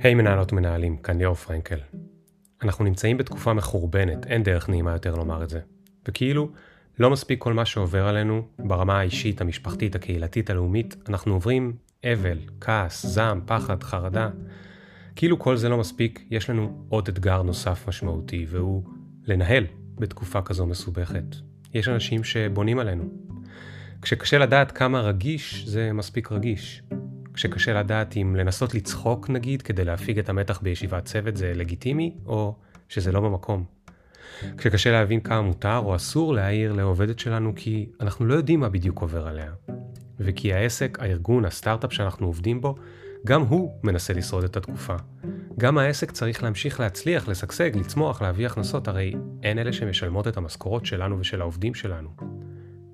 היי hey, מנהלות ומנהלים, כאן ליאור פרנקל. אנחנו נמצאים בתקופה מחורבנת, אין דרך נעימה יותר לומר את זה. וכאילו, לא מספיק כל מה שעובר עלינו ברמה האישית, המשפחתית, הקהילתית, הלאומית, אנחנו עוברים אבל, כעס, זעם, פחד, חרדה. כאילו כל זה לא מספיק, יש לנו עוד אתגר נוסף משמעותי, והוא לנהל בתקופה כזו מסובכת. יש אנשים שבונים עלינו. כשקשה לדעת כמה רגיש, זה מספיק רגיש. כשקשה לדעת אם לנסות לצחוק נגיד כדי להפיג את המתח בישיבת צוות זה לגיטימי, או שזה לא במקום. כשקשה להבין כמה מותר או אסור להעיר לעובדת שלנו כי אנחנו לא יודעים מה בדיוק עובר עליה. וכי העסק, הארגון, הסטארט-אפ שאנחנו עובדים בו, גם הוא מנסה לשרוד את התקופה. גם העסק צריך להמשיך להצליח, לשגשג, לצמוח, להביא הכנסות, הרי הן אלה שמשלמות את המשכורות שלנו ושל העובדים שלנו.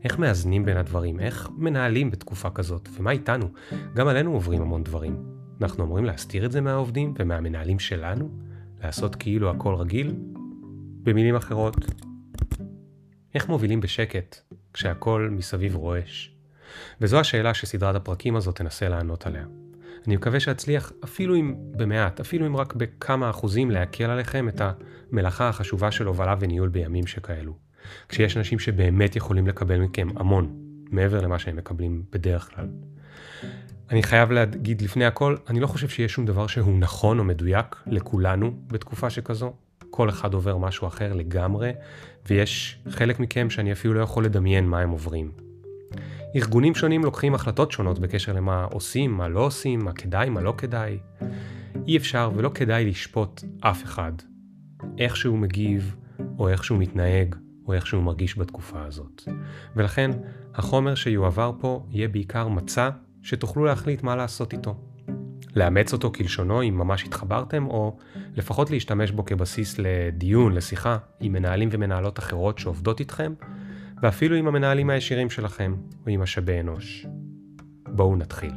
איך מאזנים בין הדברים? איך מנהלים בתקופה כזאת? ומה איתנו? גם עלינו עוברים המון דברים. אנחנו אמורים להסתיר את זה מהעובדים ומהמנהלים שלנו? לעשות כאילו הכל רגיל? במילים אחרות, איך מובילים בשקט כשהכל מסביב רועש? וזו השאלה שסדרת הפרקים הזאת תנסה לענות עליה. אני מקווה שאצליח, אפילו אם במעט, אפילו אם רק בכמה אחוזים, להקל עליכם את המלאכה החשובה של הובלה וניהול בימים שכאלו. כשיש אנשים שבאמת יכולים לקבל מכם המון, מעבר למה שהם מקבלים בדרך כלל. אני חייב להגיד לפני הכל, אני לא חושב שיש שום דבר שהוא נכון או מדויק לכולנו בתקופה שכזו. כל אחד עובר משהו אחר לגמרי, ויש חלק מכם שאני אפילו לא יכול לדמיין מה הם עוברים. ארגונים שונים לוקחים החלטות שונות בקשר למה עושים, מה לא עושים, מה כדאי, מה לא כדאי. אי אפשר ולא כדאי לשפוט אף אחד. איך שהוא מגיב, או איך שהוא מתנהג, או איך שהוא מרגיש בתקופה הזאת. ולכן, החומר שיועבר פה יהיה בעיקר מצע שתוכלו להחליט מה לעשות איתו. לאמץ אותו כלשונו אם ממש התחברתם, או לפחות להשתמש בו כבסיס לדיון, לשיחה, עם מנהלים ומנהלות אחרות שעובדות איתכם, ואפילו עם המנהלים הישירים שלכם, או עם משאבי אנוש. בואו נתחיל.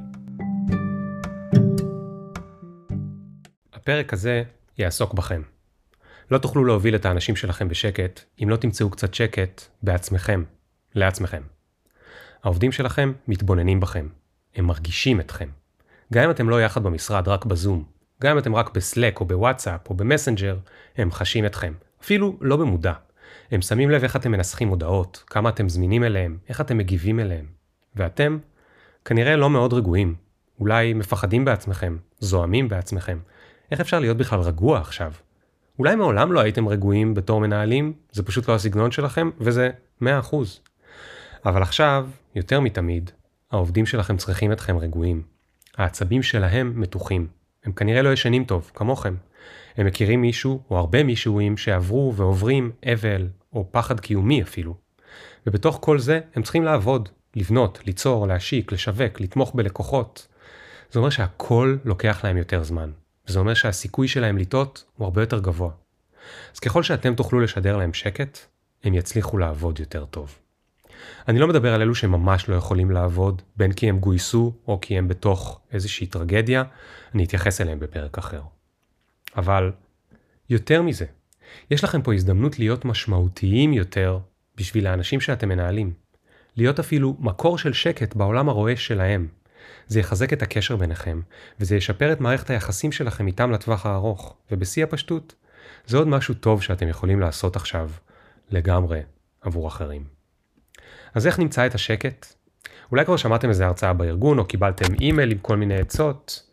הפרק הזה יעסוק בכם. לא תוכלו להוביל את האנשים שלכם בשקט, אם לא תמצאו קצת שקט בעצמכם, לעצמכם. העובדים שלכם מתבוננים בכם, הם מרגישים אתכם. גם אם אתם לא יחד במשרד, רק בזום, גם אם אתם רק בסלק או בוואטסאפ או במסנג'ר, הם חשים אתכם. אפילו לא במודע. הם שמים לב איך אתם מנסחים הודעות, כמה אתם זמינים אליהם, איך אתם מגיבים אליהם. ואתם, כנראה לא מאוד רגועים. אולי מפחדים בעצמכם, זועמים בעצמכם. איך אפשר להיות בכלל רגוע עכשיו? אולי מעולם לא הייתם רגועים בתור מנהלים, זה פשוט לא הסגנון שלכם, וזה 100%. אבל עכשיו, יותר מתמיד, העובדים שלכם צריכים אתכם רגועים. העצבים שלהם מתוחים. הם כנראה לא ישנים טוב, כמוכם. הם מכירים מישהו, או הרבה מישהוים, שעברו ועוברים אבל, או פחד קיומי אפילו. ובתוך כל זה, הם צריכים לעבוד, לבנות, ליצור, להשיק, לשווק, לתמוך בלקוחות. זה אומר שהכל לוקח להם יותר זמן. וזה אומר שהסיכוי שלהם לטעות הוא הרבה יותר גבוה. אז ככל שאתם תוכלו לשדר להם שקט, הם יצליחו לעבוד יותר טוב. אני לא מדבר על אלו שממש לא יכולים לעבוד, בין כי הם גויסו או כי הם בתוך איזושהי טרגדיה, אני אתייחס אליהם בפרק אחר. אבל יותר מזה, יש לכם פה הזדמנות להיות משמעותיים יותר בשביל האנשים שאתם מנהלים. להיות אפילו מקור של שקט בעולם הרועש שלהם, זה יחזק את הקשר ביניכם, וזה ישפר את מערכת היחסים שלכם איתם לטווח הארוך, ובשיא הפשטות, זה עוד משהו טוב שאתם יכולים לעשות עכשיו, לגמרי, עבור אחרים. אז איך נמצא את השקט? אולי כבר שמעתם איזה הרצאה בארגון, או קיבלתם אימייל עם כל מיני עצות.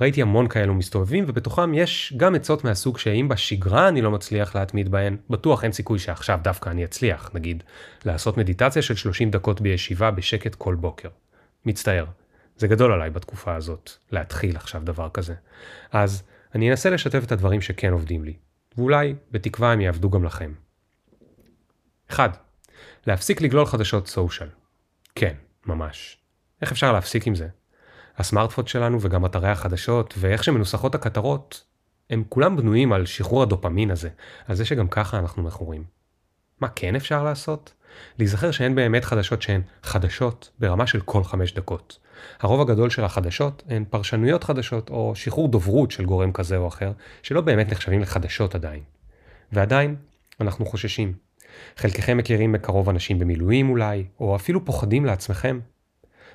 ראיתי המון כאלו מסתובבים, ובתוכם יש גם עצות מהסוג שאם בשגרה אני לא מצליח להתמיד בהן, בטוח אין סיכוי שעכשיו דווקא אני אצליח, נגיד, לעשות מדיטציה של 30 דקות בישיבה בשקט כל בוקר. מצטער, זה גדול עליי בתקופה הזאת, להתחיל עכשיו דבר כזה. אז אני אנסה לשתף את הדברים שכן עובדים לי, ואולי, בתקווה הם יעבדו גם לכם. 1. להפסיק לגלול חדשות סושיאל. כן, ממש. איך אפשר להפסיק עם זה? הסמארטפון שלנו וגם אתרי החדשות ואיך שמנוסחות הכתרות, הם כולם בנויים על שחרור הדופמין הזה, על זה שגם ככה אנחנו מכורים. מה כן אפשר לעשות? להיזכר שאין באמת חדשות שהן חדשות ברמה של כל חמש דקות. הרוב הגדול של החדשות הן פרשנויות חדשות או שחרור דוברות של גורם כזה או אחר, שלא באמת נחשבים לחדשות עדיין. ועדיין, אנחנו חוששים. חלקכם מכירים מקרוב אנשים במילואים אולי, או אפילו פוחדים לעצמכם.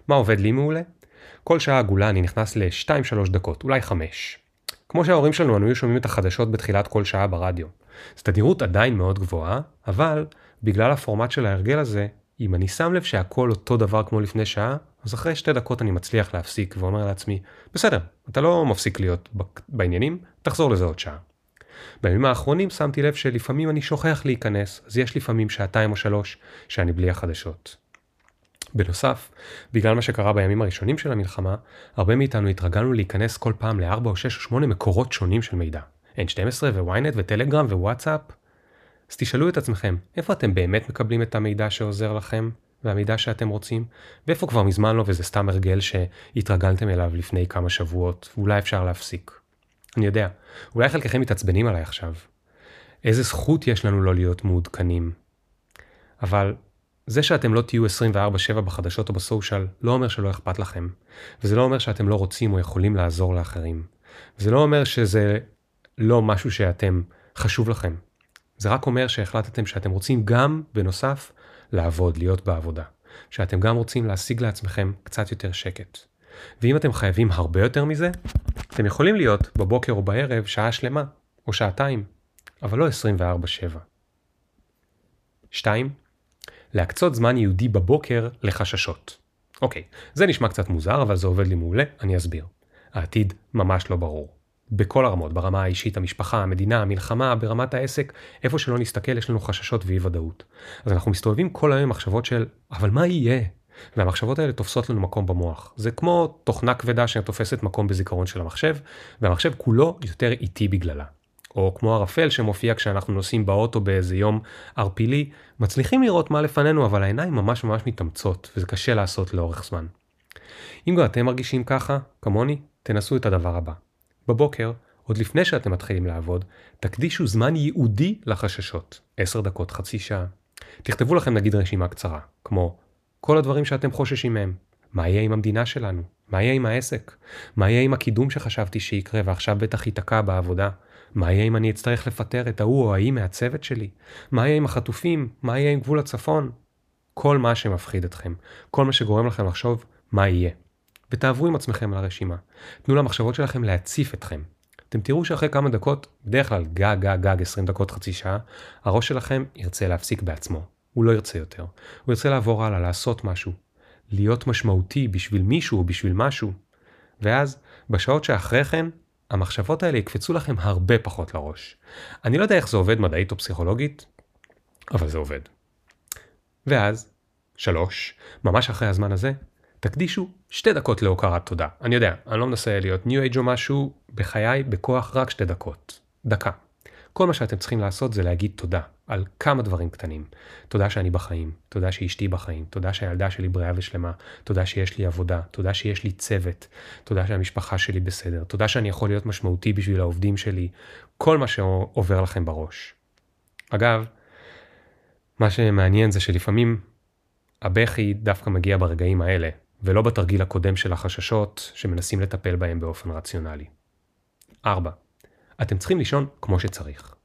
מה עובד לי מעולה? כל שעה עגולה אני נכנס ל-2-3 דקות, אולי 5. כמו שההורים שלנו היו שומעים את החדשות בתחילת כל שעה ברדיו. זו תדירות עדיין מאוד גבוהה, אבל בגלל הפורמט של ההרגל הזה, אם אני שם לב שהכל אותו דבר כמו לפני שעה, אז אחרי שתי דקות אני מצליח להפסיק ואומר לעצמי, בסדר, אתה לא מפסיק להיות בעניינים, תחזור לזה עוד שעה. בימים האחרונים שמתי לב שלפעמים אני שוכח להיכנס, אז יש לפעמים שעתיים או שלוש שאני בלי החדשות. בנוסף, בגלל מה שקרה בימים הראשונים של המלחמה, הרבה מאיתנו התרגלנו להיכנס כל פעם ל-4 או 6 או 8 מקורות שונים של מידע. N12 ו-ynet וטלגרם ווואטסאפ. אז תשאלו את עצמכם, איפה אתם באמת מקבלים את המידע שעוזר לכם, והמידע שאתם רוצים, ואיפה כבר מזמן לא וזה סתם הרגל שהתרגלתם אליו לפני כמה שבועות, ואולי אפשר להפסיק. אני יודע, אולי חלקכם מתעצבנים עליי עכשיו. איזה זכות יש לנו לא להיות מעודכנים. אבל זה שאתם לא תהיו 24/7 בחדשות או בסושיאל לא אומר שלא אכפת לכם, וזה לא אומר שאתם לא רוצים או יכולים לעזור לאחרים. זה לא אומר שזה לא משהו שאתם חשוב לכם. זה רק אומר שהחלטתם שאתם רוצים גם, בנוסף, לעבוד, להיות בעבודה. שאתם גם רוצים להשיג לעצמכם קצת יותר שקט. ואם אתם חייבים הרבה יותר מזה, אתם יכולים להיות בבוקר או בערב שעה שלמה, או שעתיים, אבל לא 24/7. 2. להקצות זמן ייעודי בבוקר לחששות. אוקיי, זה נשמע קצת מוזר, אבל זה עובד לי מעולה, אני אסביר. העתיד ממש לא ברור. בכל הרמות, ברמה האישית, המשפחה, המדינה, המלחמה, ברמת העסק, איפה שלא נסתכל יש לנו חששות ואי ודאות. אז אנחנו מסתובבים כל היום עם מחשבות של, אבל מה יהיה? והמחשבות האלה תופסות לנו מקום במוח. זה כמו תוכנה כבדה שתופסת מקום בזיכרון של המחשב, והמחשב כולו יותר איטי בגללה. או כמו ערפל שמופיע כשאנחנו נוסעים באוטו באיזה יום ערפילי, מצליחים לראות מה לפנינו, אבל העיניים ממש ממש מתאמצות, וזה קשה לעשות לאורך זמן. אם גם אתם מרגישים ככה, כמוני, תנסו את הדבר הבא. בבוקר, עוד לפני שאתם מתחילים לעבוד, תקדישו זמן ייעודי לחששות. 10 דקות, חצי שעה. תכתבו לכם נגיד רשימה קצרה, כמו כל הדברים שאתם חוששים מהם. מה יהיה עם המדינה שלנו? מה יהיה עם העסק? מה יהיה עם הקידום שחשבתי שיקרה ועכשיו בטח ייתקע בעבודה? מה יהיה אם אני אצטרך לפטר את ההוא או ההיא מהצוות שלי? מה יהיה עם החטופים? מה יהיה עם גבול הצפון? כל מה שמפחיד אתכם, כל מה שגורם לכם לחשוב מה יהיה. ותעברו עם עצמכם על הרשימה. תנו למחשבות שלכם להציף אתכם. אתם תראו שאחרי כמה דקות, בדרך כלל גג גג גג 20 דקות חצי שעה, הראש שלכם ירצה להפסיק בעצמו. הוא לא ירצה יותר. הוא ירצה לעבור הלאה, לעשות משהו. להיות משמעותי בשביל מישהו או בשביל משהו. ואז, בשעות שאחרי כן, המחשבות האלה יקפצו לכם הרבה פחות לראש. אני לא יודע איך זה עובד מדעית או פסיכולוגית, אבל זה עובד. ואז, שלוש, ממש אחרי הזמן הזה, תקדישו שתי דקות להוקרת תודה. אני יודע, אני לא מנסה להיות ניו אייג' או משהו, בחיי בכוח רק שתי דקות. דקה. כל מה שאתם צריכים לעשות זה להגיד תודה על כמה דברים קטנים. תודה שאני בחיים, תודה שאשתי בחיים, תודה שהילדה שלי בריאה ושלמה, תודה שיש לי עבודה, תודה שיש לי צוות, תודה שהמשפחה שלי בסדר, תודה שאני יכול להיות משמעותי בשביל העובדים שלי, כל מה שעובר לכם בראש. אגב, מה שמעניין זה שלפעמים הבכי דווקא מגיע ברגעים האלה, ולא בתרגיל הקודם של החששות שמנסים לטפל בהם באופן רציונלי. 4. אתם צריכים לישון כמו שצריך.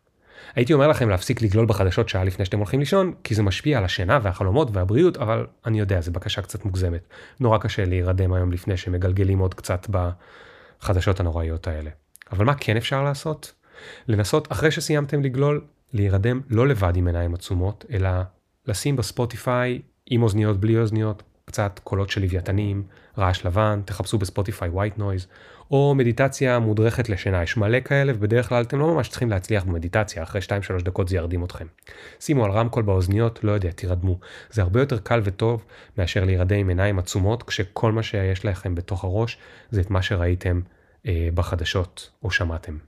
הייתי אומר לכם להפסיק לגלול בחדשות שעה לפני שאתם הולכים לישון, כי זה משפיע על השינה והחלומות והבריאות, אבל אני יודע, זו בקשה קצת מוגזמת. נורא קשה להירדם היום לפני שמגלגלים עוד קצת בחדשות הנוראיות האלה. אבל מה כן אפשר לעשות? לנסות, אחרי שסיימתם לגלול, להירדם לא לבד עם עיניים עצומות, אלא לשים בספוטיפיי עם אוזניות, בלי אוזניות, קצת קולות של לוויתנים, רעש לבן, תחפשו בספוטיפיי white noise, או מדיטציה מודרכת לשינה, יש מלא כאלה ובדרך כלל אתם לא ממש צריכים להצליח במדיטציה, אחרי 2-3 דקות זה ירדים אתכם. שימו על רמקול באוזניות, לא יודע, תירדמו. זה הרבה יותר קל וטוב מאשר להירדם עם עיניים עצומות, כשכל מה שיש לכם בתוך הראש זה את מה שראיתם אה, בחדשות או שמעתם.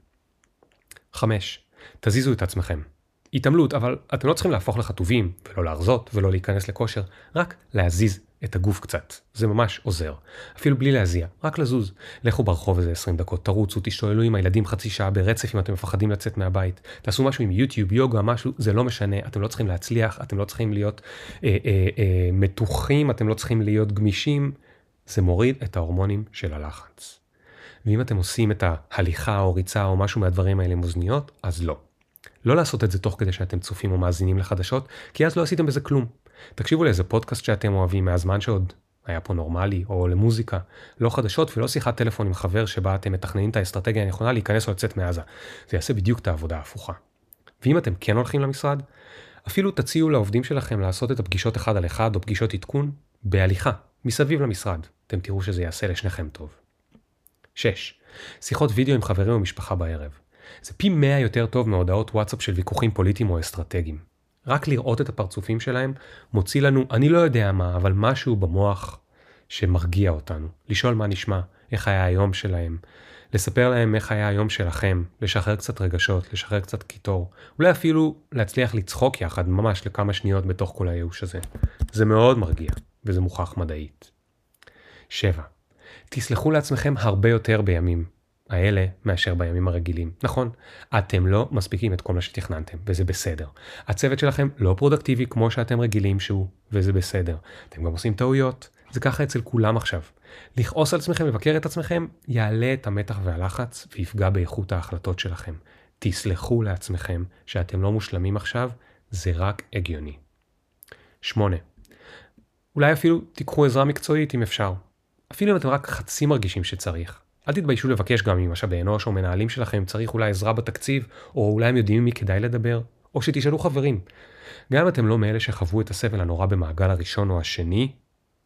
5. תזיזו את עצמכם. התעמלות, אבל אתם לא צריכים להפוך לחטובים, ולא להרזות, ולא להיכנס לכושר, רק להזיז את הגוף קצת. זה ממש עוזר. אפילו בלי להזיע, רק לזוז. לכו ברחוב איזה 20 דקות, תרוצו, תשתוללו עם הילדים חצי שעה ברצף אם אתם מפחדים לצאת מהבית. תעשו משהו עם יוטיוב, יוגה, משהו, זה לא משנה, אתם לא צריכים להצליח, אתם לא צריכים להיות אה, אה, אה, מתוחים, אתם לא צריכים להיות גמישים. זה מוריד את ההורמונים של הלחץ. ואם אתם עושים את ההליכה או ריצה או משהו מהדברים האלה עם אוזניות, אז לא. לא לעשות את זה תוך כדי שאתם צופים או מאזינים לחדשות, כי אז לא עשיתם בזה כלום. תקשיבו לאיזה פודקאסט שאתם אוהבים מהזמן שעוד היה פה נורמלי, או למוזיקה, לא חדשות ולא שיחת טלפון עם חבר שבה אתם מתכננים את האסטרטגיה הנכונה להיכנס או לצאת מעזה. זה יעשה בדיוק את העבודה ההפוכה. ואם אתם כן הולכים למשרד, אפילו תציעו לעובדים שלכם לעשות את הפגישות אחד על אחד או פגישות עדכון בהליכה, מסביב למשרד. אתם תראו שזה יעשה לשניכם טוב. 6. שיחות וידאו עם חברים ומשפחה בערב. זה פי 100 יותר טוב מהודעות וואטסאפ של ויכוחים פוליטיים או אסטרטגיים. רק לראות את הפרצופים שלהם מוציא לנו, אני לא יודע מה, אבל משהו במוח שמרגיע אותנו. לשאול מה נשמע, איך היה היום שלהם, לספר להם איך היה היום שלכם, לשחרר קצת רגשות, לשחרר קצת קיטור, אולי אפילו להצליח לצחוק יחד ממש לכמה שניות בתוך כל הייאוש הזה. זה מאוד מרגיע, וזה מוכח מדעית. 7. תסלחו לעצמכם הרבה יותר בימים האלה מאשר בימים הרגילים. נכון, אתם לא מספיקים את כל מה שתכננתם, וזה בסדר. הצוות שלכם לא פרודקטיבי כמו שאתם רגילים שהוא, וזה בסדר. אתם גם עושים טעויות, זה ככה אצל כולם עכשיו. לכעוס על עצמכם, לבקר את עצמכם, יעלה את המתח והלחץ ויפגע באיכות ההחלטות שלכם. תסלחו לעצמכם שאתם לא מושלמים עכשיו, זה רק הגיוני. 8. אולי אפילו תיקחו עזרה מקצועית אם אפשר. אפילו אם אתם רק חצי מרגישים שצריך. אל תתביישו לבקש גם ממשאבי אנוש או מנהלים שלכם צריך אולי עזרה בתקציב, או אולי הם יודעים מי כדאי לדבר, או שתשאלו חברים. גם אם אתם לא מאלה שחוו את הסבל הנורא במעגל הראשון או השני,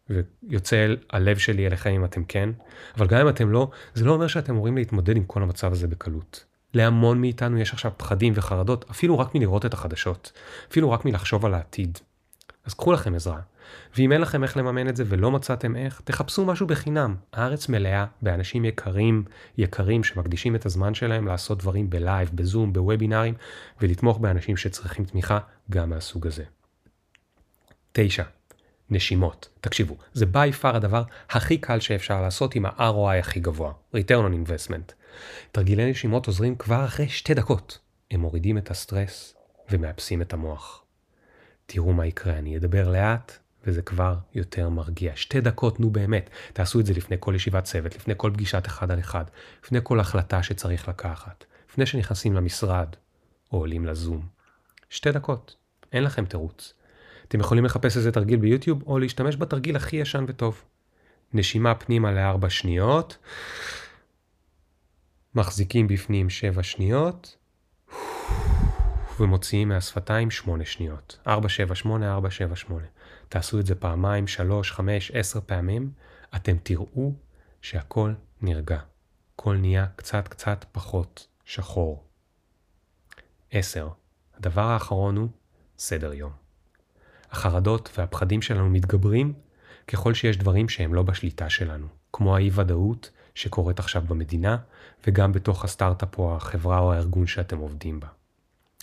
ויוצא הלב שלי אליכם אם אתם כן, אבל גם אם אתם לא, זה לא אומר שאתם אמורים להתמודד עם כל המצב הזה בקלות. להמון מאיתנו יש עכשיו פחדים וחרדות, אפילו רק מלראות את החדשות, אפילו רק מלחשוב על העתיד. אז קחו לכם עזרה. ואם אין לכם איך לממן את זה ולא מצאתם איך, תחפשו משהו בחינם. הארץ מלאה באנשים יקרים, יקרים שמקדישים את הזמן שלהם לעשות דברים בלייב, בזום, בוובינארים, ולתמוך באנשים שצריכים תמיכה גם מהסוג הזה. 9. נשימות. תקשיבו, זה by far הדבר הכי קל שאפשר לעשות עם ה-ROI הכי גבוה, return on investment. תרגילי נשימות עוזרים כבר אחרי שתי דקות. הם מורידים את הסטרס ומאפסים את המוח. תראו מה יקרה, אני אדבר לאט, וזה כבר יותר מרגיע. שתי דקות, נו באמת. תעשו את זה לפני כל ישיבת צוות, לפני כל פגישת אחד על אחד, לפני כל החלטה שצריך לקחת, לפני שנכנסים למשרד או עולים לזום. שתי דקות, אין לכם תירוץ. אתם יכולים לחפש איזה תרגיל ביוטיוב או להשתמש בתרגיל הכי ישן וטוב. נשימה פנימה לארבע שניות, מחזיקים בפנים שבע שניות, ומוציאים מהשפתיים שמונה שניות. 478, 478. תעשו את זה פעמיים, שלוש, חמש, עשר פעמים, אתם תראו שהכל נרגע. הכל נהיה קצת קצת פחות שחור. עשר. הדבר האחרון הוא סדר יום. החרדות והפחדים שלנו מתגברים ככל שיש דברים שהם לא בשליטה שלנו, כמו האי ודאות שקורית עכשיו במדינה וגם בתוך הסטארט-אפ או החברה או הארגון שאתם עובדים בה.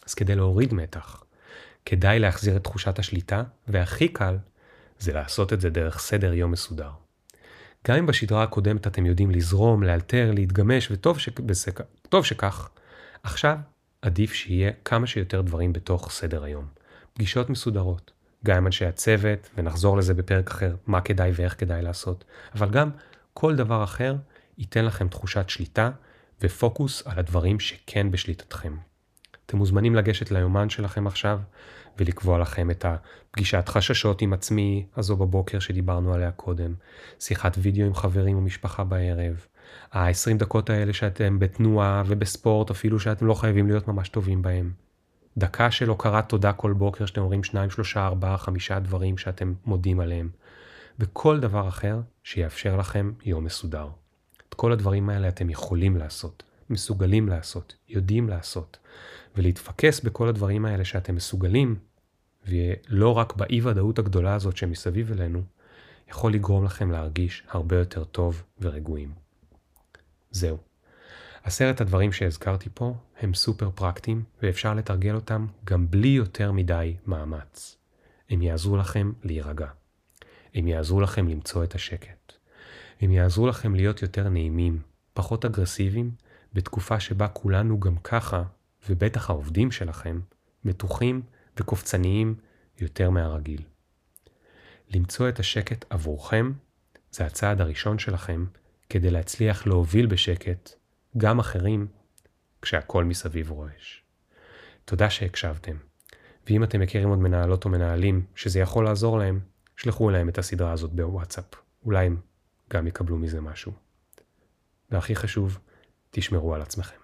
אז כדי להוריד מתח, כדאי להחזיר את תחושת השליטה, והכי קל זה לעשות את זה דרך סדר יום מסודר. גם אם בשדרה הקודמת אתם יודעים לזרום, לאלתר, להתגמש, וטוב ש... בסק... שכך, עכשיו עדיף שיהיה כמה שיותר דברים בתוך סדר היום. פגישות מסודרות, גם עם אנשי הצוות, ונחזור לזה בפרק אחר, מה כדאי ואיך כדאי לעשות, אבל גם כל דבר אחר ייתן לכם תחושת שליטה ופוקוס על הדברים שכן בשליטתכם. אתם מוזמנים לגשת ליומן שלכם עכשיו ולקבוע לכם את הפגישת חששות עם עצמי, הזו בבוקר שדיברנו עליה קודם, שיחת וידאו עם חברים ומשפחה בערב, ה-20 דקות האלה שאתם בתנועה ובספורט, אפילו שאתם לא חייבים להיות ממש טובים בהם. דקה של הוקרת תודה כל בוקר שאתם אומרים שניים, שלושה, ארבעה, חמישה דברים שאתם מודים עליהם. וכל דבר אחר שיאפשר לכם יום מסודר. את כל הדברים האלה אתם יכולים לעשות, מסוגלים לעשות, יודעים לעשות. ולהתפקס בכל הדברים האלה שאתם מסוגלים, ולא רק באי ודאות הגדולה הזאת שמסביב אלינו, יכול לגרום לכם להרגיש הרבה יותר טוב ורגועים. זהו. עשרת הדברים שהזכרתי פה הם סופר פרקטיים ואפשר לתרגל אותם גם בלי יותר מדי מאמץ. הם יעזרו לכם להירגע. הם יעזרו לכם למצוא את השקט. הם יעזרו לכם להיות יותר נעימים, פחות אגרסיביים, בתקופה שבה כולנו גם ככה ובטח העובדים שלכם, מתוחים וקופצניים יותר מהרגיל. למצוא את השקט עבורכם זה הצעד הראשון שלכם כדי להצליח להוביל בשקט גם אחרים כשהכל מסביב רועש. תודה שהקשבתם. ואם אתם מכירים עוד מנהלות או מנהלים שזה יכול לעזור להם, שלחו להם את הסדרה הזאת בוואטסאפ. אולי הם גם יקבלו מזה משהו. והכי חשוב, תשמרו על עצמכם.